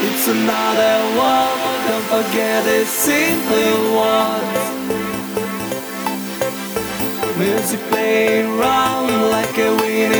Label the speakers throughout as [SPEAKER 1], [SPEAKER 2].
[SPEAKER 1] It's another one, don't forget it's simply one. Music playing round like a winning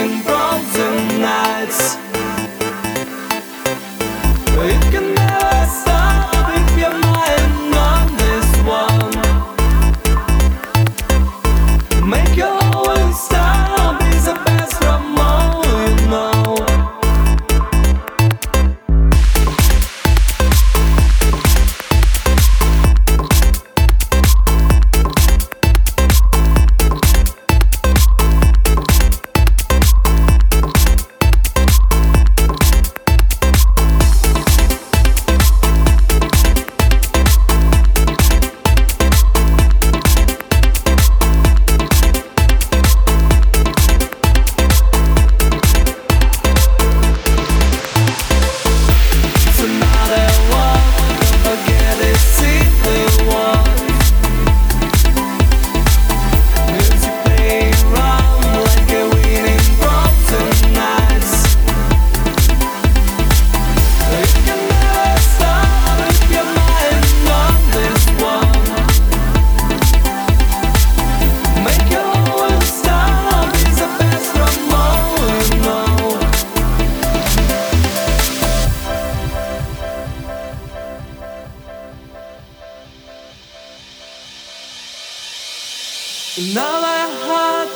[SPEAKER 1] In our heart,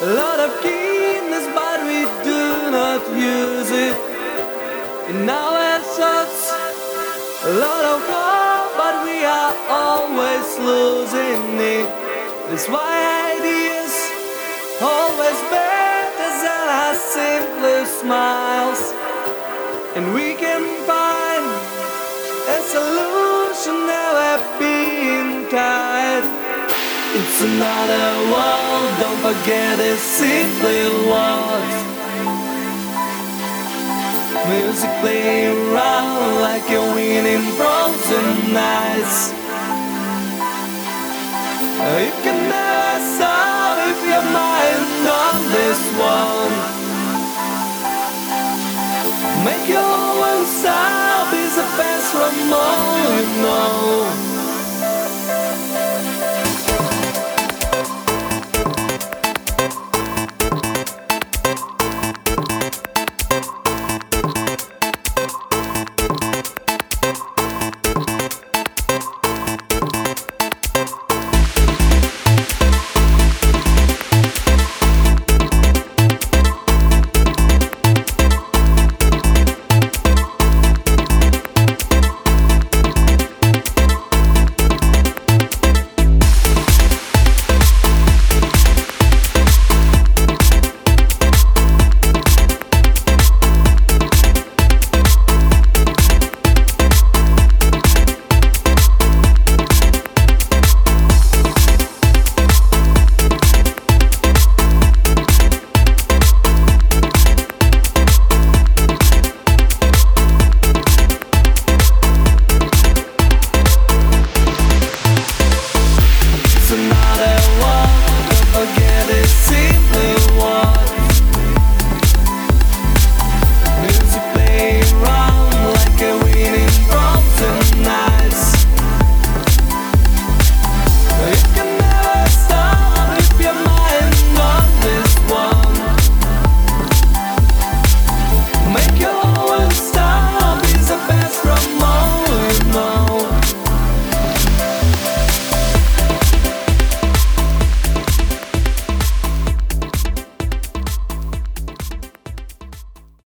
[SPEAKER 1] a lot of keenness, but we do not use it. In our thoughts, a lot of hope, but we are always losing it. That's why ideas always better than our simple smiles, and we can It's another world, don't forget it's simply words. Music playing round like a winning frozen nights. You can never stop if your mind on this one. Make your own style, be the best from all you know.